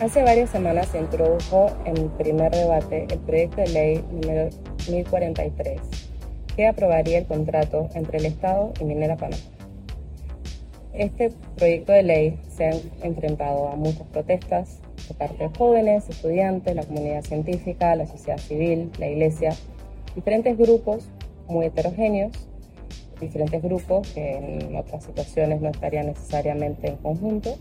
Hace varias semanas se introdujo en primer debate el proyecto de ley número 1043, que aprobaría el contrato entre el Estado y Minera Panamá. Este proyecto de ley se ha enfrentado a muchas protestas de parte de jóvenes, estudiantes, la comunidad científica, la sociedad civil, la iglesia, diferentes grupos muy heterogéneos, diferentes grupos que en otras situaciones no estarían necesariamente en conjunto,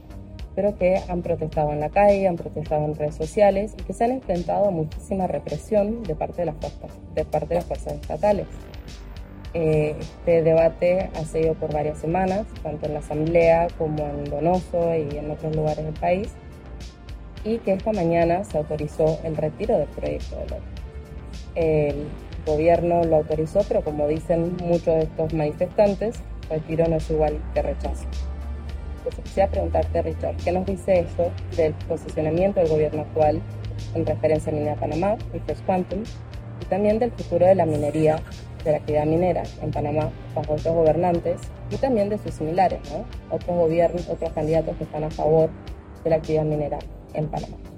pero que han protestado en la calle, han protestado en redes sociales y que se han enfrentado a muchísima represión de parte de las fuerzas, de parte de las fuerzas estatales. Eh, este debate ha seguido por varias semanas, tanto en la Asamblea como en Donoso y en otros lugares del país, y que esta mañana se autorizó el retiro del proyecto de ley. El gobierno lo autorizó, pero como dicen muchos de estos manifestantes, retiro no es igual que rechazo. Entonces quisiera preguntarte, Richard, ¿qué nos dice eso del posicionamiento del gobierno actual en referencia a Minera Panamá y First Quantum, y también del futuro de la minería, de la actividad minera en Panamá bajo otros gobernantes y también de sus similares, ¿no? otros gobiernos, otros candidatos que están a favor de la actividad minera en Panamá?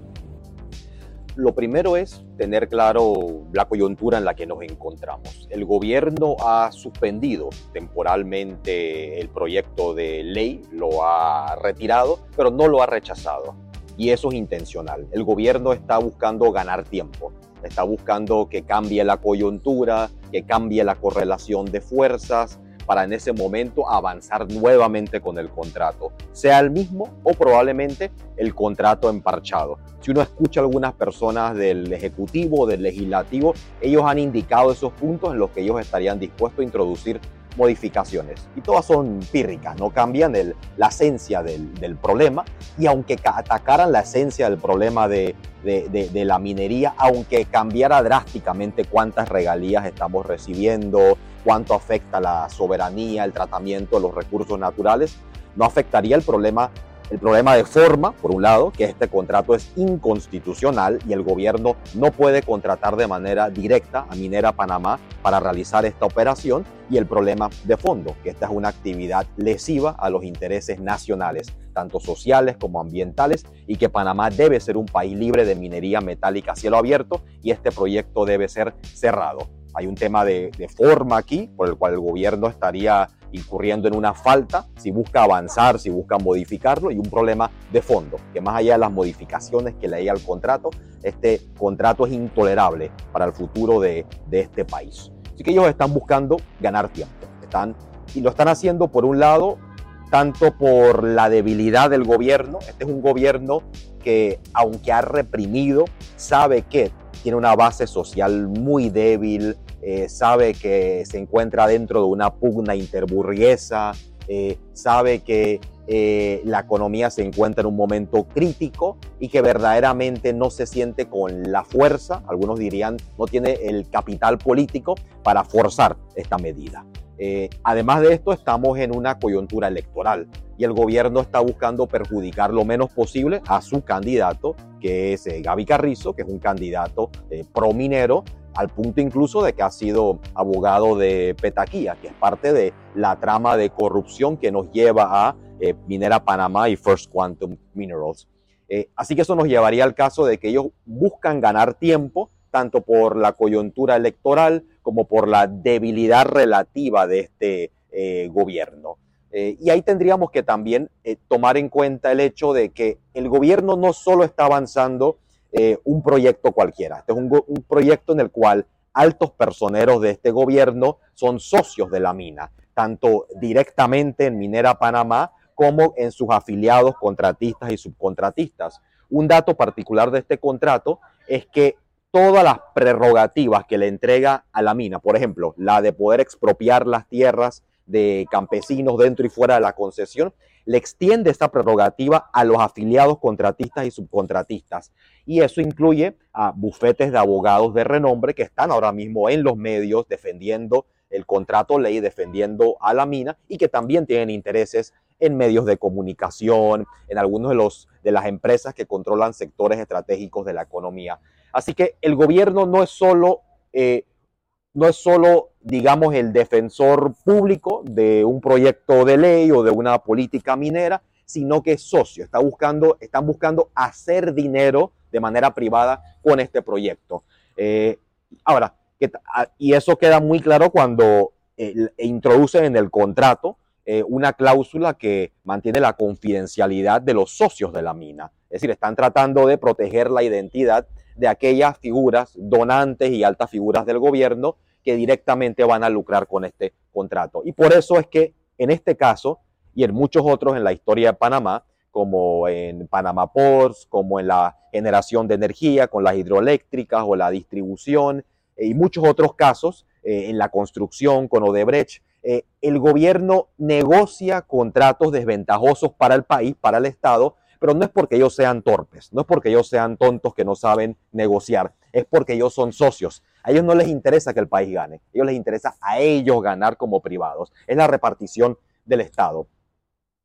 Lo primero es tener claro la coyuntura en la que nos encontramos. El gobierno ha suspendido temporalmente el proyecto de ley, lo ha retirado, pero no lo ha rechazado. Y eso es intencional. El gobierno está buscando ganar tiempo, está buscando que cambie la coyuntura, que cambie la correlación de fuerzas, para en ese momento avanzar nuevamente con el contrato, sea el mismo o probablemente el contrato emparchado. Si uno escucha a algunas personas del Ejecutivo, del Legislativo, ellos han indicado esos puntos en los que ellos estarían dispuestos a introducir modificaciones. Y todas son pírricas, no cambian la esencia del, problema. Y aunque atacaran la esencia del problema de, de, la minería, aunque cambiara drásticamente cuántas regalías estamos recibiendo, cuánto afecta la soberanía, el tratamiento de los recursos naturales, no afectaría el problema el problema de forma, por un lado, que este contrato es inconstitucional y el gobierno no puede contratar de manera directa a Minera Panamá para realizar esta operación. Y el problema de fondo, que esta es una actividad lesiva a los intereses nacionales, tanto sociales como ambientales, y que Panamá debe ser un país libre de minería metálica a cielo abierto y este proyecto debe ser cerrado. Hay un tema de, de forma aquí, por el cual el gobierno estaría incurriendo en una falta si busca avanzar, si busca modificarlo y un problema de fondo, que más allá de las modificaciones que leía al contrato, este contrato es intolerable para el futuro de, este país. Así que ellos están buscando ganar tiempo, están, y lo están haciendo por un lado tanto por la debilidad del gobierno, este es un gobierno que aunque ha reprimido, sabe que tiene una base social muy débil, eh, sabe que se encuentra dentro de una pugna interburguesa, eh, sabe que eh, la economía se encuentra en un momento crítico y que verdaderamente no se siente con la fuerza, algunos dirían, no tiene el capital político para forzar esta medida. además de esto, estamos en una coyuntura electoral y el gobierno está buscando perjudicar lo menos posible a su candidato, que es Gaby Carrizo, que es un candidato pro minero al punto incluso de que ha sido abogado de Petaquía, que es parte de la trama de corrupción que nos lleva a eh, Minera Panamá y First Quantum Minerals. Eh, así que eso nos llevaría al caso de que ellos buscan ganar tiempo, tanto por la coyuntura electoral como por la debilidad relativa de este eh, gobierno. y ahí tendríamos que también tomar en cuenta el hecho de que el gobierno no solo está avanzando eh, un proyecto cualquiera. Este es un, proyecto en el cual altos personeros de este gobierno son socios de la mina, tanto directamente en Minera Panamá como en sus afiliados contratistas y subcontratistas. Un dato particular de este contrato es que todas las prerrogativas que le entrega a la mina, por ejemplo, la de poder expropiar las tierras de campesinos dentro y fuera de la concesión, le extiende esta prerrogativa a los afiliados contratistas y subcontratistas. Y eso incluye a bufetes de abogados de renombre que están ahora mismo en los medios defendiendo el contrato ley, defendiendo a la mina y que también tienen intereses en medios de comunicación, en algunos de, los, de las empresas que controlan sectores estratégicos de la economía. Así que el gobierno no es solo eh, no es solo, digamos, el defensor público de un proyecto de ley o de una política minera, sino que es socio. Está buscando, están buscando hacer dinero de manera privada con este proyecto. Eh, ahora, ah, y eso queda muy claro cuando eh, introducen en el contrato eh, una cláusula que mantiene la confidencialidad de los socios de la mina. Es decir, están tratando de proteger la identidad de aquellas figuras donantes y altas figuras del gobierno que directamente van a lucrar con este contrato. Y por eso es que en este caso y en muchos otros en la historia de Panamá, como en Panamá Ports, como en la generación de energía con las hidroeléctricas o la distribución, eh, y muchos otros casos eh, en la construcción con Odebrecht, eh, el gobierno negocia contratos desventajosos para el país, para el Estado, pero no es porque ellos sean torpes, no es porque ellos sean tontos que no saben negociar, es porque ellos son socios. A ellos no les interesa que el país gane, a ellos les interesa a ellos ganar como privados. Es la repartición del Estado.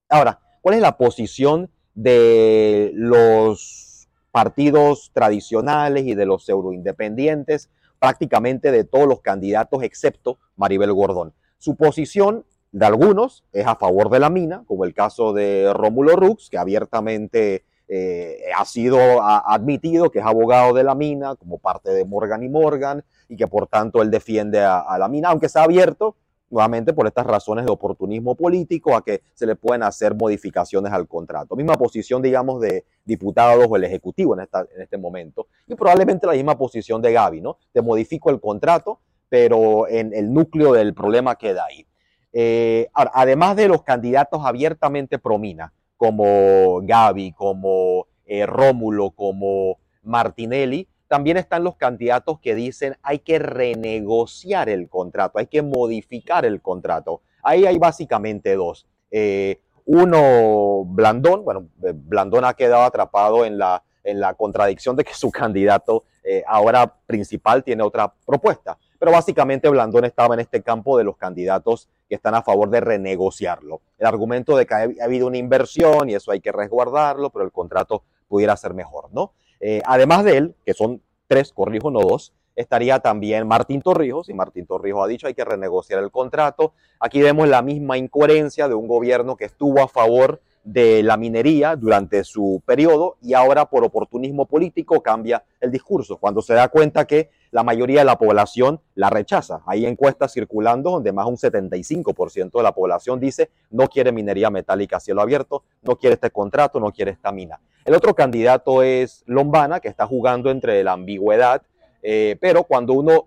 Ahora, ¿cuál es la posición de los partidos tradicionales y de los pseudoindependientes, prácticamente de todos los candidatos excepto Maribel Gordón? Su posición de algunos es a favor de la mina, como el caso de Rómulo Rux, que abiertamente eh, ha sido admitido que es abogado de la mina como parte de Morgan y Morgan y que por tanto él defiende a, la mina, aunque se ha abierto nuevamente por estas razones de oportunismo político a que se le pueden hacer modificaciones al contrato. Misma posición, digamos, de diputados o el Ejecutivo en, en este momento y probablemente la misma posición de Gaby, ¿no? Te modifico el contrato pero en el núcleo del problema queda ahí. Eh, además de los candidatos abiertamente promina, como Gaby, como eh, Rómulo, como Martinelli, también están los candidatos que dicen hay que renegociar el contrato, hay que modificar el contrato. Ahí hay básicamente dos. Eh, uno, Blandón, bueno, Blandón ha quedado atrapado en la, en la contradicción de que su candidato ahora principal tiene otra propuesta. Pero básicamente Blandón estaba en este campo de los candidatos que están a favor de renegociarlo. El argumento de que ha habido una inversión y eso hay que resguardarlo, pero el contrato pudiera ser mejor, ¿no? Eh, además de él, que son tres, corrijo, no dos, estaría también Martín Torrijos, y Martín Torrijos ha dicho hay que renegociar el contrato. Aquí vemos la misma incoherencia de un gobierno que estuvo a favor de la minería durante su periodo y ahora por oportunismo político cambia el discurso, cuando se da cuenta que la mayoría de la población la rechaza. Hay encuestas circulando donde más de un 75% de la población dice no quiere minería metálica a cielo abierto, no quiere este contrato, no quiere esta mina. El otro candidato es Lombana, que está jugando entre la ambigüedad, eh, pero cuando uno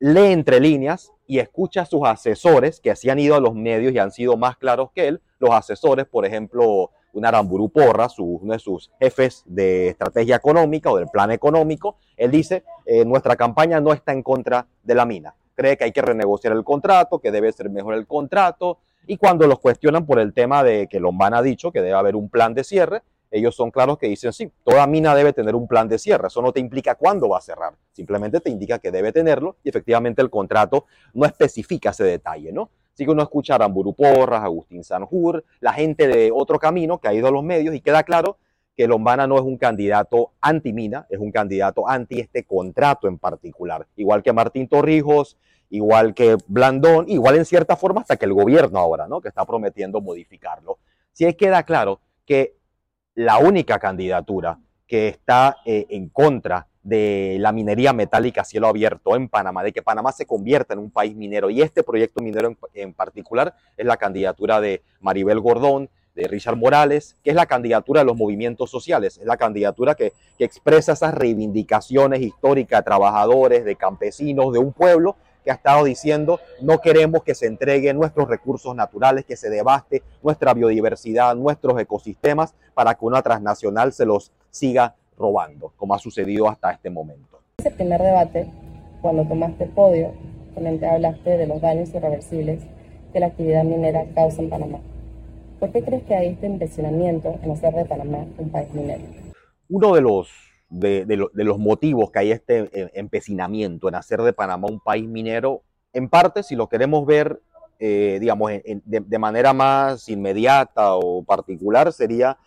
lee entre líneas y escucha a sus asesores que se han ido a los medios y han sido más claros que él, los asesores, por ejemplo, un Aramburu Porra, uno de sus jefes de estrategia económica o del plan económico, él dice, eh, nuestra campaña no está en contra de la mina, cree que hay que renegociar el contrato, que debe ser mejor el contrato, y cuando los cuestionan por el tema de que Lombana ha dicho que debe haber un plan de cierre, ellos son claros que dicen, sí, toda mina debe tener un plan de cierre, eso no te implica cuándo va a cerrar, simplemente te indica que debe tenerlo y efectivamente el contrato no especifica ese detalle, ¿no? Así que uno escucha a Aramburu Porras, Agustín Sanjur, la gente de otro camino que ha ido a los medios y queda claro que Lombana no es un candidato anti-mina, es un candidato anti este contrato en particular. Igual que Martín Torrijos, igual que Blandón, igual en cierta forma hasta que el gobierno ahora, ¿no? Que está prometiendo modificarlo. Si queda claro que la única candidatura que está eh, en contra de la minería metálica a cielo abierto en Panamá, de que Panamá se convierta en un país minero. Y este proyecto minero en, particular es la candidatura de Maribel Gordón, de Richard Morales, que es la candidatura de los movimientos sociales, es la candidatura que, que expresa esas reivindicaciones históricas de trabajadores, de campesinos, de un pueblo que ha estado diciendo no queremos que se entreguen nuestros recursos naturales, que se debaste nuestra biodiversidad, nuestros ecosistemas, para que una transnacional se los siga robando, como ha sucedido hasta este momento. Ese primer debate, cuando tomaste el podio, realmente hablaste de los daños irreversibles que la actividad minera causa en Panamá. ¿Por qué crees que hay este empecinamiento en hacer de Panamá un país minero? Uno de los, de, los motivos que hay este eh, empecinamiento en hacer de Panamá un país minero, en parte, si lo queremos ver, eh, digamos, de, manera más inmediata o particular, sería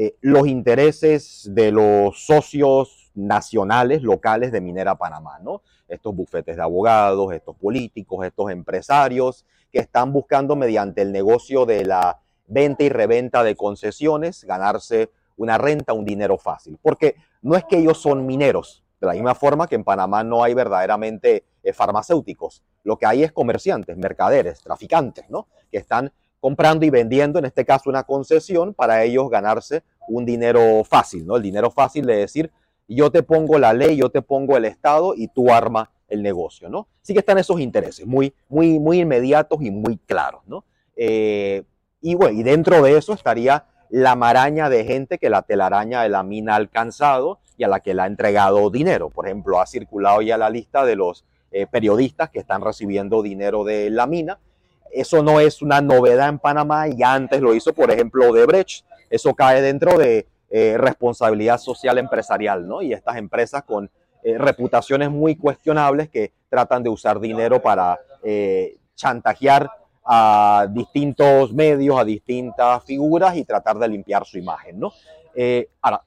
eh, los intereses de los socios nacionales, locales de Minera Panamá, ¿no? Estos bufetes de abogados, estos políticos, estos empresarios que están buscando mediante el negocio de la venta y reventa de concesiones, ganarse una renta, un dinero fácil. Porque no es que ellos son mineros, de la misma forma que en Panamá no hay verdaderamente eh, farmacéuticos. Lo que hay es comerciantes, mercaderes, traficantes, ¿no? Que están comprando y vendiendo, en este caso, una concesión para ellos ganarse un dinero fácil, ¿no? El dinero fácil de decir, yo te pongo la ley, yo te pongo el Estado y tú arma el negocio, ¿no? Sí que están esos intereses muy, muy, muy inmediatos y muy claros, ¿no? Eh, y bueno, y dentro de eso estaría la maraña de gente que la telaraña de la mina ha alcanzado y a la que le ha entregado dinero. Por ejemplo, ha circulado ya la lista de los eh, periodistas que están recibiendo dinero de la mina. Eso no es una novedad en Panamá, ya antes lo hizo, por ejemplo, Odebrecht. Eso cae dentro de eh, responsabilidad social empresarial, ¿no? Y estas empresas con eh, reputaciones muy cuestionables que tratan de usar dinero para chantajear a distintos medios, a distintas figuras y tratar de limpiar su imagen, ¿no?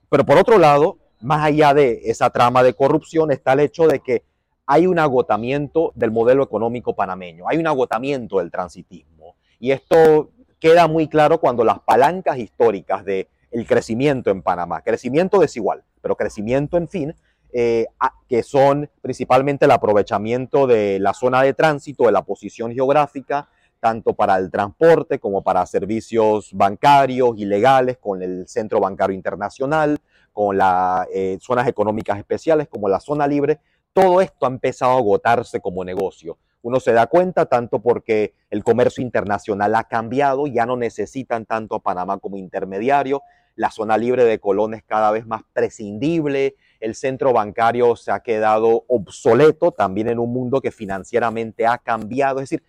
pero por otro lado, más allá de esa trama de corrupción está el hecho de que hay un agotamiento del modelo económico panameño, hay un agotamiento del transitismo. Y esto queda muy claro cuando las palancas históricas del el crecimiento en Panamá, crecimiento desigual, pero crecimiento en fin, eh, que son principalmente el aprovechamiento de la zona de tránsito, de la posición geográfica, tanto para el transporte como para servicios bancarios y legales con el Centro Bancario Internacional, con las eh, zonas económicas especiales como la zona libre, todo esto ha empezado a agotarse como negocio. Uno se da cuenta tanto porque el comercio internacional ha cambiado, ya no necesitan tanto a Panamá como intermediario, la zona libre de Colón es cada vez más prescindible, el centro bancario se ha quedado obsoleto también en un mundo que financieramente ha cambiado, es decir,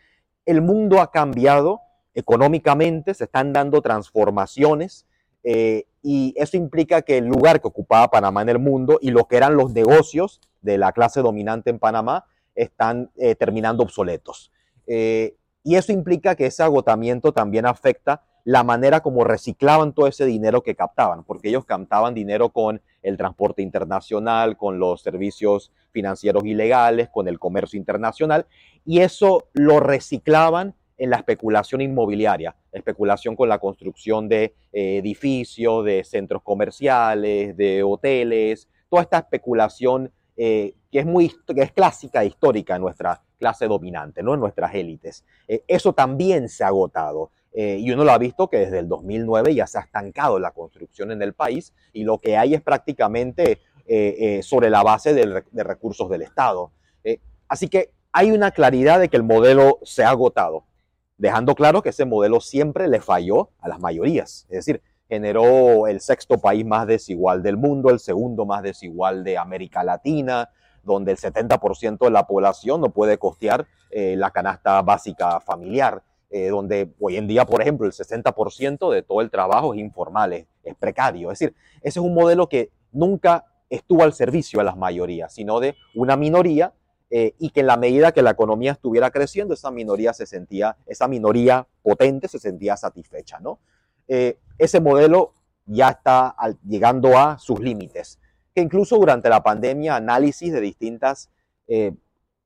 el mundo ha cambiado económicamente, se están dando transformaciones eh, y eso implica que el lugar que ocupaba Panamá en el mundo y lo que eran los negocios de la clase dominante en Panamá están eh, terminando obsoletos. Eh, y eso implica que ese agotamiento también afecta la manera como reciclaban todo ese dinero que captaban, porque ellos captaban dinero con el transporte internacional, con los servicios financieros ilegales, con el comercio internacional, y eso lo reciclaban en la especulación inmobiliaria, especulación con la construcción de eh, edificios, de centros comerciales, de hoteles, toda esta especulación eh, que es muy que es clásica e histórica en nuestra clase dominante, ¿no? en nuestras élites. Eh, eso también se ha agotado. y uno lo ha visto que desde el 2009 ya se ha estancado la construcción en el país y lo que hay es prácticamente sobre la base de recursos del Estado. así que hay una claridad de que el modelo se ha agotado dejando claro que ese modelo siempre le falló a las mayorías. Es decir, generó el sexto país más desigual del mundo, el segundo más desigual de América Latina, donde el 70% de la población no puede costear eh, la canasta básica familiar, eh, donde hoy en día, por ejemplo, el 60% de todo el trabajo es informal, es, precario. Es decir, ese es un modelo que nunca estuvo al servicio de las mayorías, sino de una minoría eh, y que en la medida que la economía estuviera creciendo, esa minoría se sentía, esa minoría potente se sentía satisfecha, ¿no? Eh, ese modelo ya está llegando a sus límites, que incluso durante la pandemia, análisis de distintas, eh,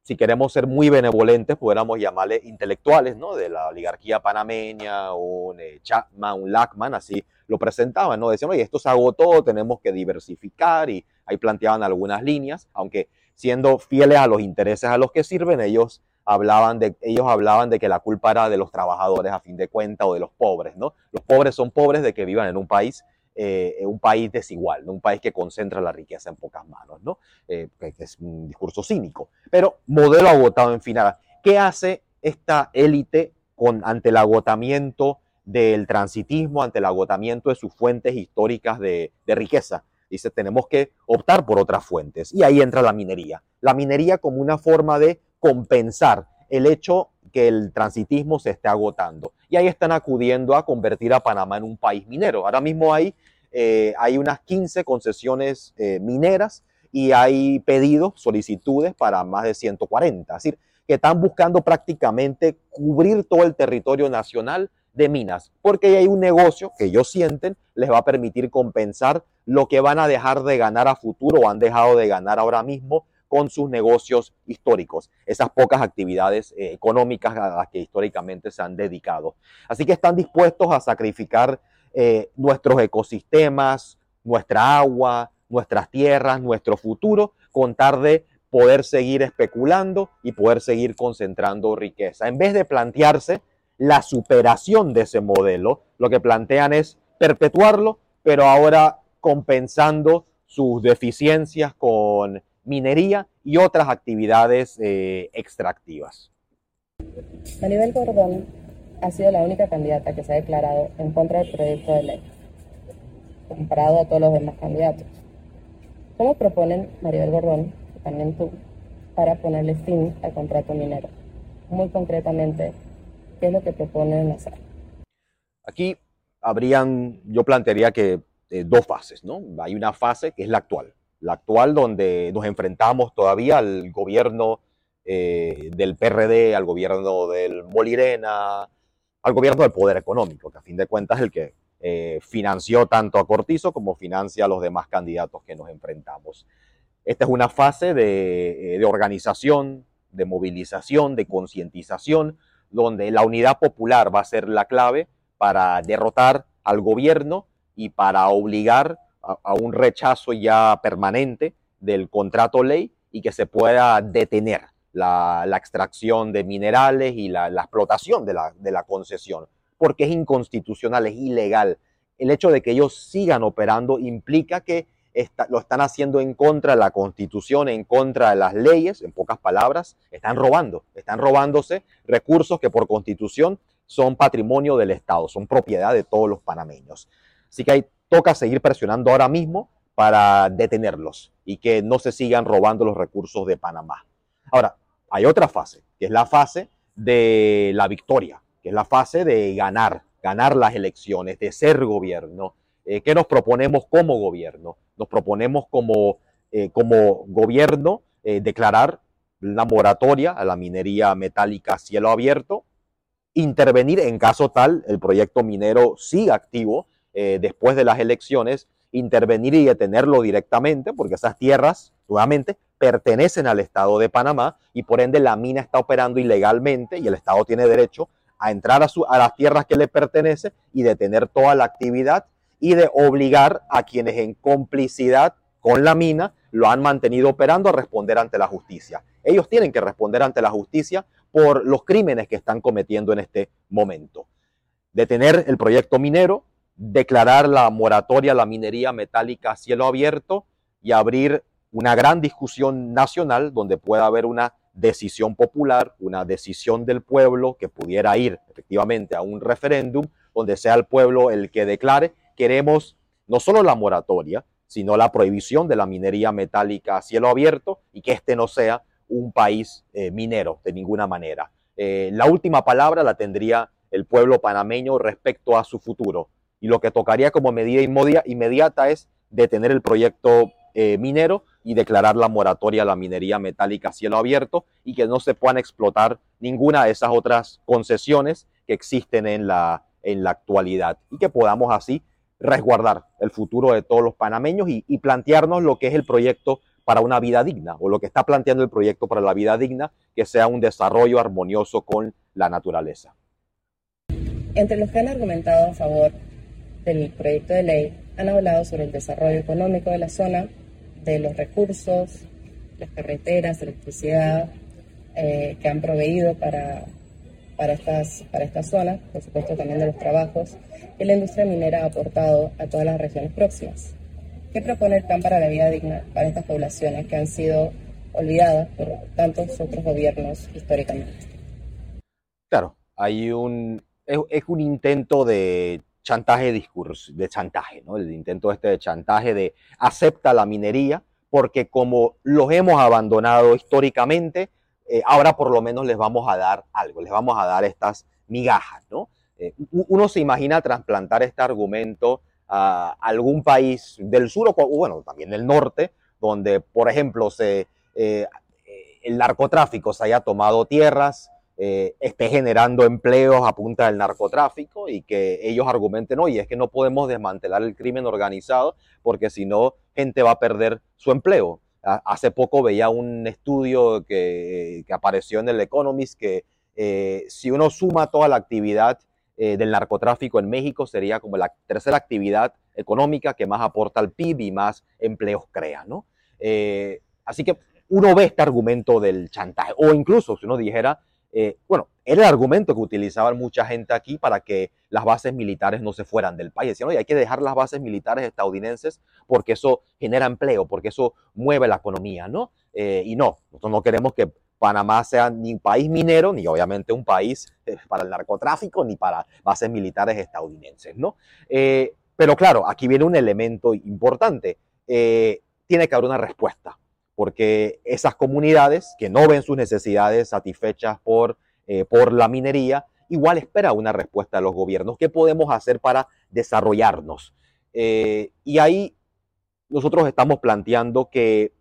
si queremos ser muy benevolentes, pudiéramos llamarle intelectuales, ¿no? De la oligarquía panameña, un Chapman, un Lackman, así lo presentaban, ¿no? Decían, oye, esto se agotó, tenemos que diversificar, y ahí planteaban algunas líneas, aunque siendo fieles a los intereses a los que sirven, ellos hablaban de, ellos hablaban de que la culpa era de los trabajadores a fin de cuentas o de los pobres, ¿no? Los pobres son pobres de que vivan en un país, eh, un país desigual, un país que concentra la riqueza en pocas manos, ¿no? Eh, es un discurso cínico. Pero modelo agotado en final. ¿Qué hace esta élite con, ante el agotamiento del transitismo, ante el agotamiento de sus fuentes históricas de riqueza? Dice, tenemos que optar por otras fuentes. Y ahí entra la minería. La minería como una forma de compensar el hecho que el transitismo se esté agotando. Y ahí están acudiendo a convertir a Panamá en un país minero. Ahora mismo hay, eh, hay unas 15 concesiones eh, mineras y hay pedidos, solicitudes para más de 140. Es decir, que están buscando prácticamente cubrir todo el territorio nacional de minas, porque hay un negocio que ellos sienten les va a permitir compensar lo que van a dejar de ganar a futuro o han dejado de ganar ahora mismo con sus negocios históricos, esas pocas actividades eh, económicas a las que históricamente se han dedicado. Así que están dispuestos a sacrificar eh, nuestros ecosistemas, nuestra agua, nuestras tierras, nuestro futuro, con tal de poder seguir especulando y poder seguir concentrando riqueza. En vez de plantearse la superación de ese modelo, lo que plantean es perpetuarlo, pero ahora compensando sus deficiencias con minería y otras actividades eh, extractivas. Maribel Gordón ha sido la única candidata que se ha declarado en contra del proyecto de ley, comparado a todos los demás candidatos. ¿Cómo proponen Maribel Gordón, y también tú, para ponerle fin al contrato minero? Muy concretamente, ¿qué es lo que proponen hacer? Aquí habrían, yo plantearía que eh, dos fases, ¿no? Hay una fase que es la actual, la actual donde nos enfrentamos todavía al gobierno eh, del PRD, al gobierno del Molirena, al gobierno del poder económico, que a fin de cuentas es el que eh, financió tanto a Cortizo como financia a los demás candidatos que nos enfrentamos. Esta es una fase de, de organización, de movilización, de concientización, donde la unidad popular va a ser la clave para derrotar al gobierno y para obligar a, un rechazo ya permanente del contrato ley y que se pueda detener la, extracción de minerales y la, explotación de la, concesión, porque es inconstitucional, es ilegal. El hecho de que ellos sigan operando implica que lo están haciendo en contra de la constitución, en contra de las leyes, en pocas palabras, están robando, están robándose recursos que por constitución son patrimonio del Estado, son propiedad de todos los panameños. Así que ahí toca seguir presionando ahora mismo para detenerlos y que no se sigan robando los recursos de Panamá. Ahora, hay otra fase, que es la fase de la victoria, que es la fase de ganar, ganar las elecciones, de ser gobierno. Eh, ¿Qué nos proponemos como gobierno? Nos proponemos como, eh, como gobierno eh, declarar la moratoria a la minería metálica a cielo abierto, intervenir en caso tal el proyecto minero siga activo eh, después de las elecciones, intervenir y detenerlo directamente, porque esas tierras, nuevamente, pertenecen al Estado de Panamá y por ende la mina está operando ilegalmente y el Estado tiene derecho a entrar a, a las tierras que le pertenecen y detener toda la actividad y de obligar a quienes en complicidad con la mina lo han mantenido operando a responder ante la justicia. Ellos tienen que responder ante la justicia por los crímenes que están cometiendo en este momento. Detener el proyecto minero, declarar la moratoria a la minería metálica a cielo abierto y abrir una gran discusión nacional donde pueda haber una decisión popular, una decisión del pueblo que pudiera ir efectivamente a un referéndum donde sea el pueblo el que declare queremos no solo la moratoria, sino la prohibición de la minería metálica a cielo abierto y que este no sea un país eh, minero de ninguna manera. Eh, la última palabra la tendría el pueblo panameño respecto a su futuro. Y lo que tocaría como medida inmediata es detener el proyecto eh, minero y declarar la moratoria a la minería metálica a cielo abierto y que no se puedan explotar ninguna de esas otras concesiones que existen en la, en la actualidad y que podamos así resguardar el futuro de todos los panameños y plantearnos lo que es el proyecto para una vida digna o lo que está planteando el proyecto para la vida digna, que sea un desarrollo armonioso con la naturaleza. Entre los que han argumentado a favor del proyecto de ley, han hablado sobre el desarrollo económico de la zona, de los recursos, las carreteras, electricidad eh, que han proveído para, para, estas, para esta zona, por supuesto también de los trabajos que la industria minera ha aportado a todas las regiones próximas. ¿Qué propone el plan para la vida digna para estas poblaciones que han sido olvidadas por tantos otros gobiernos históricamente? Claro, hay un, es, un intento de chantaje discurso, de chantaje, ¿no? El intento este de chantaje de acepta la minería porque como los hemos abandonado históricamente, eh, ahora por lo menos les vamos a dar algo, les vamos a dar estas migajas, ¿no? Eh, uno se imagina trasplantar este argumento a algún país del sur o bueno, también del norte, donde, por ejemplo, se, eh, el narcotráfico se haya tomado tierras, eh, esté generando empleos a punta del narcotráfico y que ellos argumenten, oye, es que no podemos desmantelar el crimen organizado porque si no, gente va a perder su empleo. Hace poco veía un estudio que, apareció en el Economist que eh, si uno suma toda la actividad eh, del narcotráfico en México, sería como la tercera actividad económica que más aporta al PIB y más empleos crea, ¿no? Así que uno ve este argumento del chantaje, o incluso si uno dijera, bueno, era el argumento que utilizaban mucha gente aquí para que las bases militares no se fueran del país. Decían, oye, hay que dejar las bases militares estadounidenses porque eso genera empleo, porque eso mueve la economía, ¿no? y no, nosotros no queremos que Panamá sea ni un país minero, ni obviamente un país eh, para el narcotráfico, ni para bases militares estadounidenses, ¿no? Eh, pero claro, aquí viene un elemento importante. Eh, tiene que haber una respuesta, porque esas comunidades que no ven sus necesidades satisfechas por, por la minería, igual espera una respuesta de los gobiernos. ¿Qué podemos hacer para desarrollarnos? y ahí nosotros estamos planteando que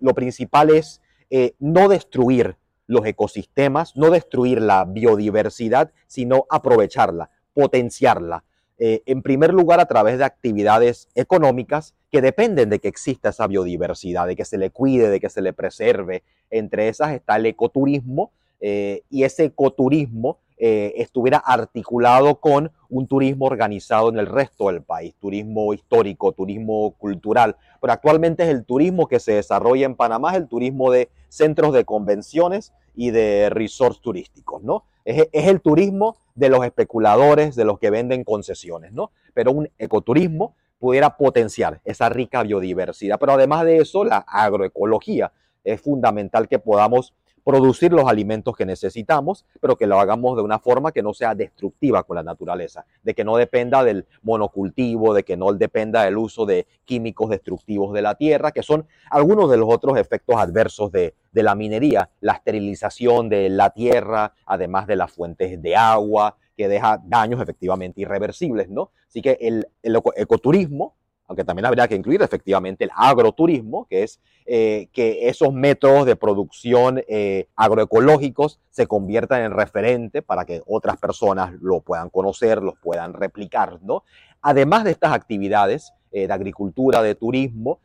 lo principal es eh, no destruir los ecosistemas, no destruir la biodiversidad, sino aprovecharla, potenciarla. Eh, en primer lugar, a través de actividades económicas que dependen de que exista esa biodiversidad, de que se le cuide, de que se le preserve. Entre esas está el ecoturismo eh, y ese ecoturismo estuviera articulado con un turismo organizado en el resto del país, turismo histórico, turismo cultural. Pero actualmente es el turismo que se desarrolla en Panamá, es el turismo de centros de convenciones y de resorts turísticos, ¿no? Es, el turismo de los especuladores, de los que venden concesiones, ¿no? Pero un ecoturismo pudiera potenciar esa rica biodiversidad. Pero además de eso, la agroecología es fundamental que podamos producir los alimentos que necesitamos, pero que lo hagamos de una forma que no sea destructiva con la naturaleza, de que no dependa del monocultivo, de que no dependa del uso de químicos destructivos de la tierra, que son algunos de los otros efectos adversos de, la minería, la esterilización de la tierra, además de las fuentes de agua, que deja daños efectivamente irreversibles, ¿no? Así que el, el ecoturismo aunque también habría que incluir efectivamente el agroturismo, que es eh, que esos métodos de producción eh, agroecológicos se conviertan en referente para que otras personas lo puedan conocer, los puedan replicar. Además de estas actividades eh, de agricultura, de turismo,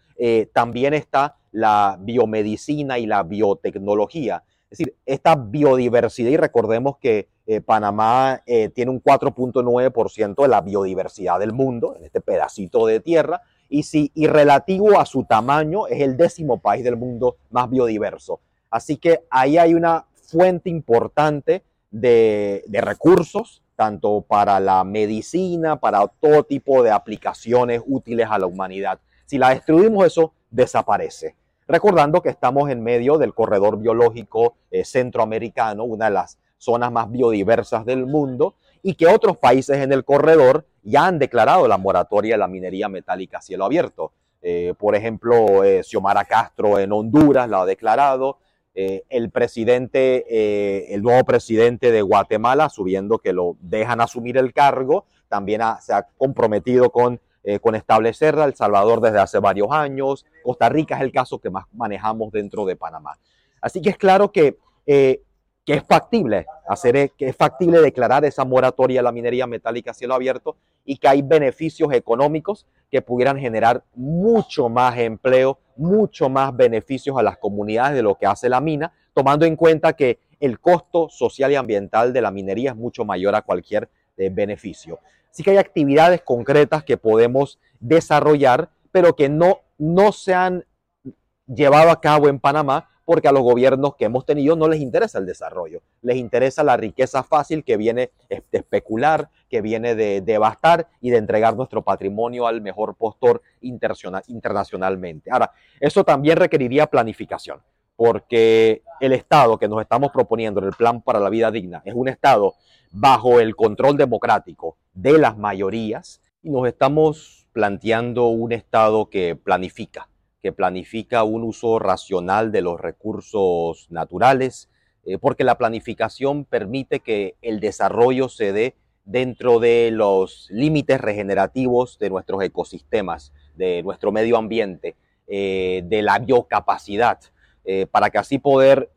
también está la biomedicina y la biotecnología. Es decir, esta biodiversidad, y recordemos que eh, Panamá eh, tiene un 4.9% de la biodiversidad del mundo, en este pedacito de tierra, y, si, y relativo a su tamaño es el décimo país del mundo más biodiverso. Así que ahí hay una fuente importante de, de recursos, tanto para la medicina, para todo tipo de aplicaciones útiles a la humanidad. Si la destruimos, eso desaparece. Recordando que estamos en medio del corredor biológico eh, centroamericano, una de las zonas más biodiversas del mundo, y que otros países en el corredor ya han declarado la moratoria de la minería metálica a cielo abierto. Eh, por ejemplo, eh, Xiomara Castro en Honduras la ha declarado. el presidente, el nuevo presidente de Guatemala, subiendo que lo dejan asumir el cargo, también se ha comprometido con eh, con establecerla. El Salvador desde hace varios años. Costa Rica es el caso que más manejamos dentro de Panamá. Así que es claro que, eh, que es factible hacer, eh, que es factible declarar esa moratoria a la minería metálica a cielo abierto y que hay beneficios económicos que pudieran generar mucho más empleo, mucho más beneficios a las comunidades de lo que hace la mina, tomando en cuenta que el costo social y ambiental de la minería es mucho mayor a cualquier beneficio. Sí que hay actividades concretas que podemos desarrollar, pero que no, no se han llevado a cabo en Panamá porque a los gobiernos que hemos tenido no les interesa el desarrollo, les interesa la riqueza fácil que viene de especular, que viene de devastar y de entregar nuestro patrimonio al mejor postor internacionalmente. Ahora, eso también requeriría planificación, porque el Estado que nos estamos proponiendo en el Plan para la Vida Digna es un Estado bajo el control democrático de las mayorías y nos estamos planteando un Estado que planifica, que planifica un uso racional de los recursos naturales, eh, porque la planificación permite que el desarrollo se dé dentro de los límites regenerativos de nuestros ecosistemas, de nuestro medio ambiente, eh, de la biocapacidad, eh, para que así poder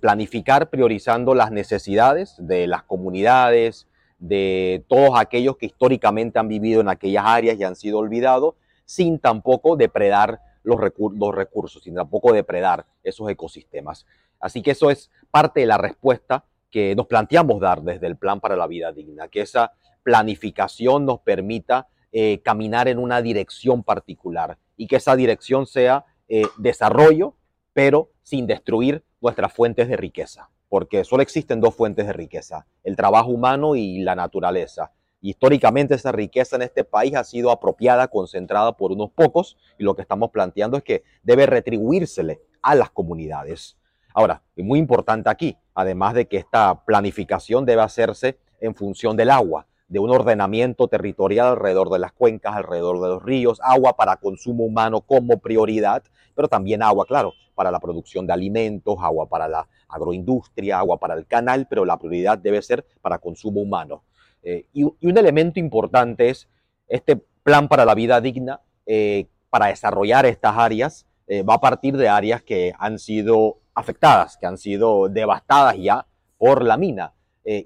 planificar priorizando las necesidades de las comunidades, de todos aquellos que históricamente han vivido en aquellas áreas y han sido olvidados, sin tampoco depredar los, los recursos, sin tampoco depredar esos ecosistemas. Así que eso es parte de la respuesta que nos planteamos dar desde el Plan para la Vida Digna, que esa planificación nos permita eh, caminar en una dirección particular y que esa dirección sea eh, desarrollo, pero sin destruir nuestras fuentes de riqueza, porque solo existen dos fuentes de riqueza, el trabajo humano y la naturaleza. Históricamente esa riqueza en este país ha sido apropiada, concentrada por unos pocos, y lo que estamos planteando es que debe retribuírsele a las comunidades. Ahora, es muy importante aquí, además de que esta planificación debe hacerse en función del agua, de un ordenamiento territorial alrededor de las cuencas, alrededor de los ríos, agua para consumo humano como prioridad, pero también agua, claro, para la producción de alimentos, agua para la agroindustria, agua para el canal, pero la prioridad debe ser para consumo humano. Eh, y, un elemento importante es este plan para la vida digna, eh, para desarrollar estas áreas, eh, va a partir de áreas que han sido afectadas, que han sido devastadas ya por la mina.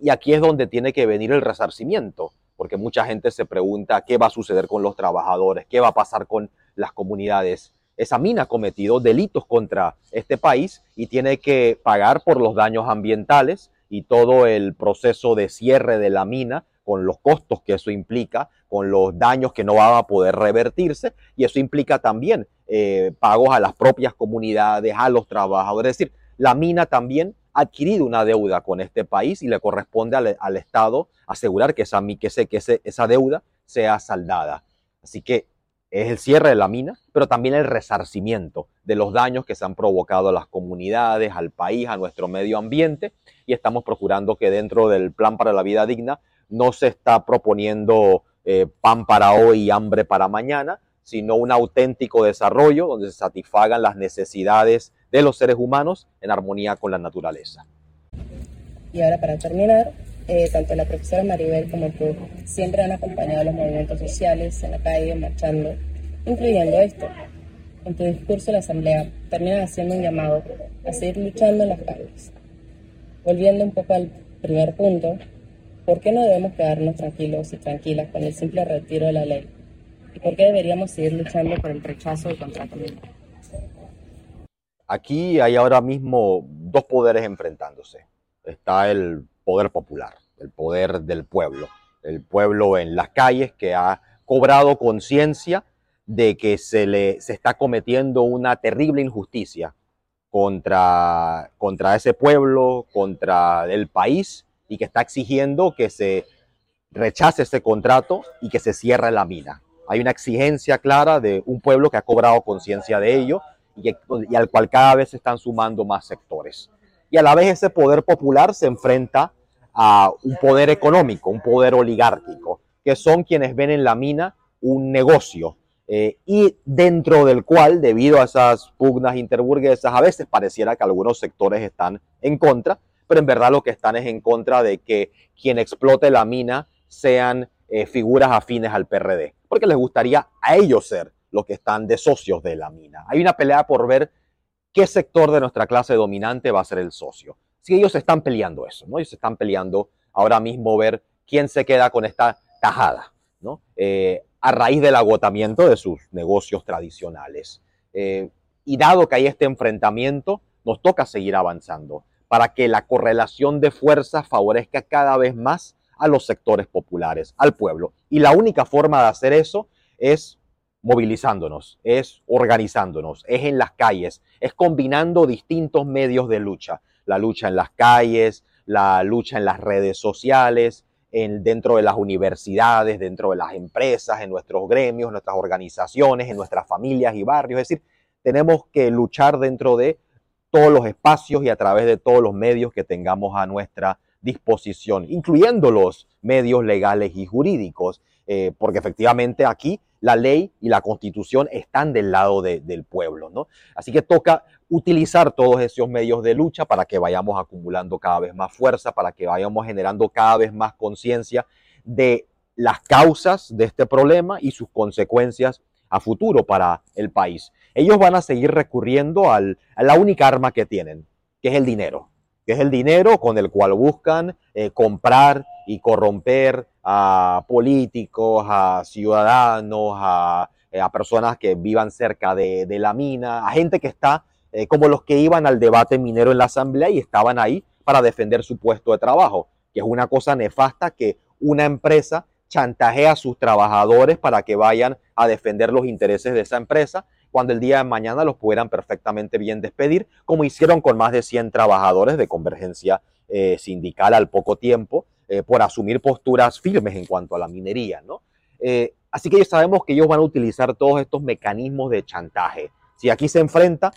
Y aquí es donde tiene que venir el resarcimiento, porque mucha gente se pregunta qué va a suceder con los trabajadores, qué va a pasar con las comunidades esa mina ha cometido delitos contra este país y tiene que pagar por los daños ambientales y todo el proceso de cierre de la mina con los costos que eso implica, con los daños que no van a poder revertirse. Y eso implica también eh, pagos a las propias comunidades, a los trabajadores. Es decir, la mina también adquirido una deuda con este país y le corresponde al, Estado asegurar que, esa, que, que esa deuda sea saldada. Así que es el cierre de la mina, pero también el resarcimiento de los daños que se han provocado a las comunidades, al país, a nuestro medio ambiente, y estamos procurando que dentro del plan para la vida digna no se está proponiendo eh, pan para hoy y hambre para mañana, sino un auténtico desarrollo donde se satisfagan las necesidades de los seres humanos en armonía con la naturaleza. Y ahora para terminar, eh, tanto la profesora Maribel como tú siempre han acompañado los movimientos sociales en la calle, marchando, incluyendo esto. En tu discurso en la Asamblea terminas haciendo un llamado a seguir luchando en las calles. Volviendo un poco al primer punto, ¿por qué no debemos quedarnos tranquilos y tranquilas con el simple retiro de la ley? ¿Y por qué deberíamos seguir luchando por el rechazo del contrato Aquí hay ahora mismo dos poderes enfrentándose. Está el poder popular, el poder del pueblo, el pueblo en las calles que ha cobrado conciencia de que se le se está cometiendo una terrible injusticia contra, contra ese pueblo, contra el país y que está exigiendo que se rechace ese contrato y que se cierre la mina. Hay una exigencia clara de un pueblo que ha cobrado conciencia de ello y, al cual cada vez se están sumando más sectores. Y a la vez ese poder popular se enfrenta a un poder económico, un poder oligárquico, que son quienes ven en la mina un negocio eh, y dentro del cual, debido a esas pugnas interburguesas, a veces pareciera que algunos sectores están en contra, pero en verdad lo que están es en contra de que quien explote la mina sean eh, figuras afines al PRD, porque les gustaría a ellos ser los que están de socios de la mina. Hay una pelea por ver qué sector de nuestra clase dominante va a ser el socio. Si ellos están peleando eso, ¿no? Ellos están peleando ahora mismo ver quién se queda con esta tajada, ¿no? Eh, a raíz del agotamiento de sus negocios tradicionales. Eh, y dado que hay este enfrentamiento, nos toca seguir avanzando para que la correlación de fuerzas favorezca cada vez más a los sectores populares, al pueblo. Y la única forma de hacer eso es movilizándonos, es organizándonos, es en las calles, es combinando distintos medios de lucha la lucha en las calles, la lucha en las redes sociales, en, dentro de las universidades, dentro de las empresas, en nuestros gremios, en nuestras organizaciones, en nuestras familias y barrios. Es decir, tenemos que luchar dentro de todos los espacios y a través de todos los medios que tengamos a nuestra disposición, incluyendo los medios legales y jurídicos, eh, porque efectivamente aquí la ley y la constitución están del lado del pueblo, ¿no? Así que toca utilizar todos esos medios de lucha para que vayamos acumulando cada vez más fuerza, para que vayamos generando cada vez más conciencia de las causas de este problema y sus consecuencias a futuro para el país. Ellos van a seguir recurriendo a la única arma que tienen, que es el dinero, que es el dinero con el cual buscan eh, comprar y corromper a políticos, a ciudadanos, a eh, personas que vivan cerca de, la mina, a gente que está eh, como los que iban al debate minero en la asamblea y estaban ahí para defender su puesto de trabajo, que es una cosa nefasta que una empresa chantajea a sus trabajadores para que vayan a defender los intereses de esa empresa cuando el día de mañana los pudieran perfectamente bien despedir, como hicieron con más de 100 trabajadores de convergencia eh, sindical al poco tiempo, por asumir posturas firmes en cuanto a la minería. ¿no? Así que sabemos que ellos van a utilizar todos estos mecanismos de chantaje. Si aquí se enfrenta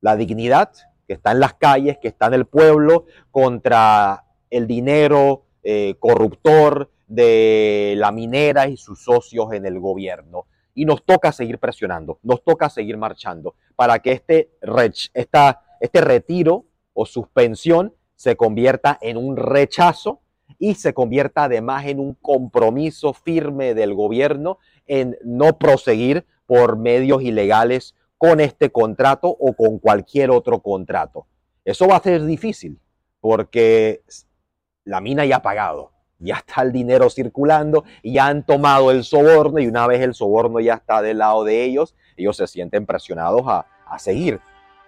la dignidad que está en las calles, que está en el pueblo, contra el dinero eh, corruptor de la minera y sus socios en el gobierno. Y nos toca seguir presionando, nos toca seguir marchando para que este, este retiro o suspensión se convierta en un rechazo y se convierta además en un compromiso firme del gobierno en no proseguir por medios ilegales con este contrato o con cualquier otro contrato. Eso va a ser difícil porque la mina ya ha pagado, ya está el dinero circulando, ya han tomado el soborno y una vez el soborno ya está del lado de ellos, ellos se sienten presionados a, seguir.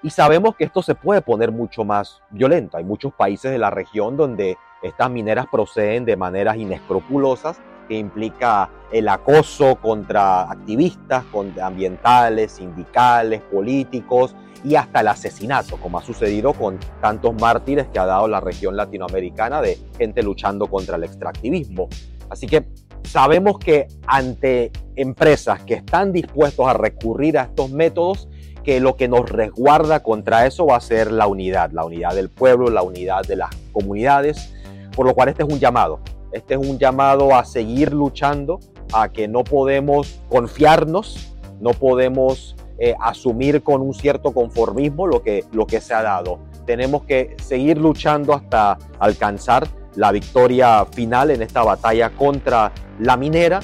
Y sabemos que esto se puede poner mucho más violento. Hay muchos países de la región donde estas mineras proceden de maneras inescrupulosas que implica el acoso contra activistas, contra ambientales, sindicales, políticos y hasta el asesinato, como ha sucedido con tantos mártires que ha dado la región latinoamericana de gente luchando contra el extractivismo. Así que sabemos que ante empresas que están dispuestos a recurrir a estos métodos, que lo que nos resguarda contra eso va a ser la unidad, la unidad del pueblo, la unidad de las comunidades, por lo cual este es un llamado. Este es un llamado a seguir luchando, a que no podemos confiarnos, no podemos eh, asumir con un cierto conformismo lo que, lo que se ha dado. Tenemos que seguir luchando hasta alcanzar la victoria final en esta batalla contra la minera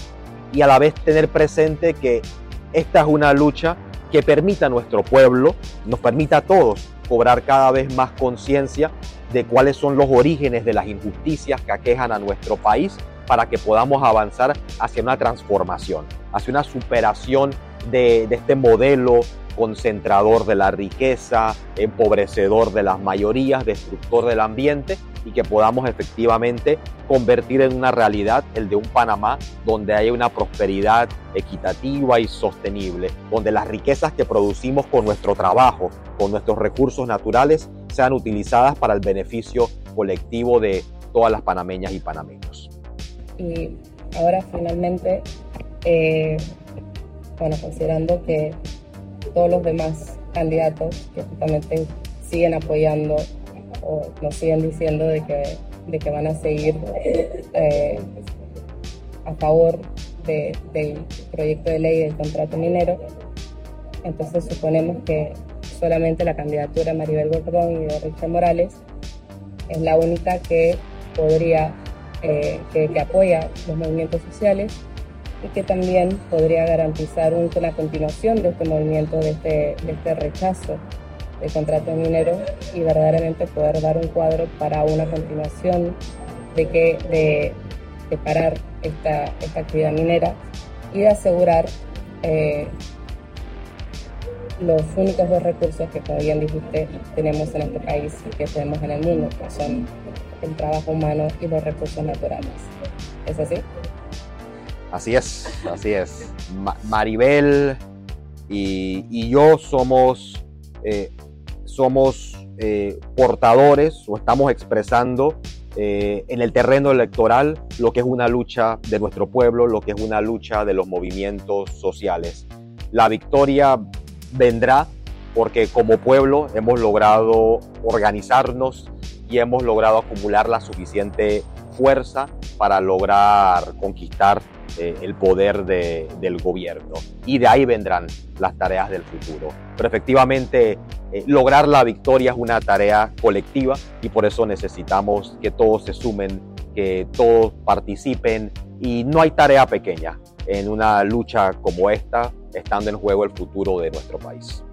y a la vez tener presente que esta es una lucha que permita a nuestro pueblo, nos permita a todos cobrar cada vez más conciencia de cuáles son los orígenes de las injusticias que aquejan a nuestro país para que podamos avanzar hacia una transformación, hacia una superación de, este modelo concentrador de la riqueza, empobrecedor de las mayorías, destructor del ambiente y que podamos efectivamente convertir en una realidad el de un Panamá donde haya una prosperidad equitativa y sostenible, donde las riquezas que producimos con nuestro trabajo, con nuestros recursos naturales, sean utilizadas para el beneficio colectivo de todas las panameñas y panameños. Y ahora finalmente, eh, bueno, considerando que todos los demás candidatos que justamente siguen apoyando o nos siguen diciendo de que, de que van a seguir eh, a favor del proyecto de ley del contrato minero, entonces suponemos que solamente la candidatura de Maribel Gordón y de Richard Morales es la única que podría, eh, que, apoya los movimientos sociales y que también podría garantizar una continuación de este movimiento, de este, de este rechazo del contrato minero y verdaderamente poder dar un cuadro para una continuación de, que, de, de parar esta, esta, actividad minera y de asegurar eh, los únicos dos recursos que, como bien dijiste, tenemos en este país y que tenemos en el mundo, que son el trabajo humano y los recursos naturales. ¿Es así? Así es, así es. Maribel y, yo somos, eh, somos eh, portadores o estamos expresando eh, en el terreno electoral lo que es una lucha de nuestro pueblo, lo que es una lucha de los movimientos sociales. La victoria vendrá porque como pueblo hemos logrado organizarnos y hemos logrado acumular la suficiente fuerza para lograr conquistar eh, el poder de, del gobierno. Y de ahí vendrán las tareas del futuro. Pero efectivamente, eh, lograr la victoria es una tarea colectiva y por eso necesitamos que todos se sumen, que todos participen. Y no hay tarea pequeña en una lucha como esta, estando en juego el futuro de nuestro país.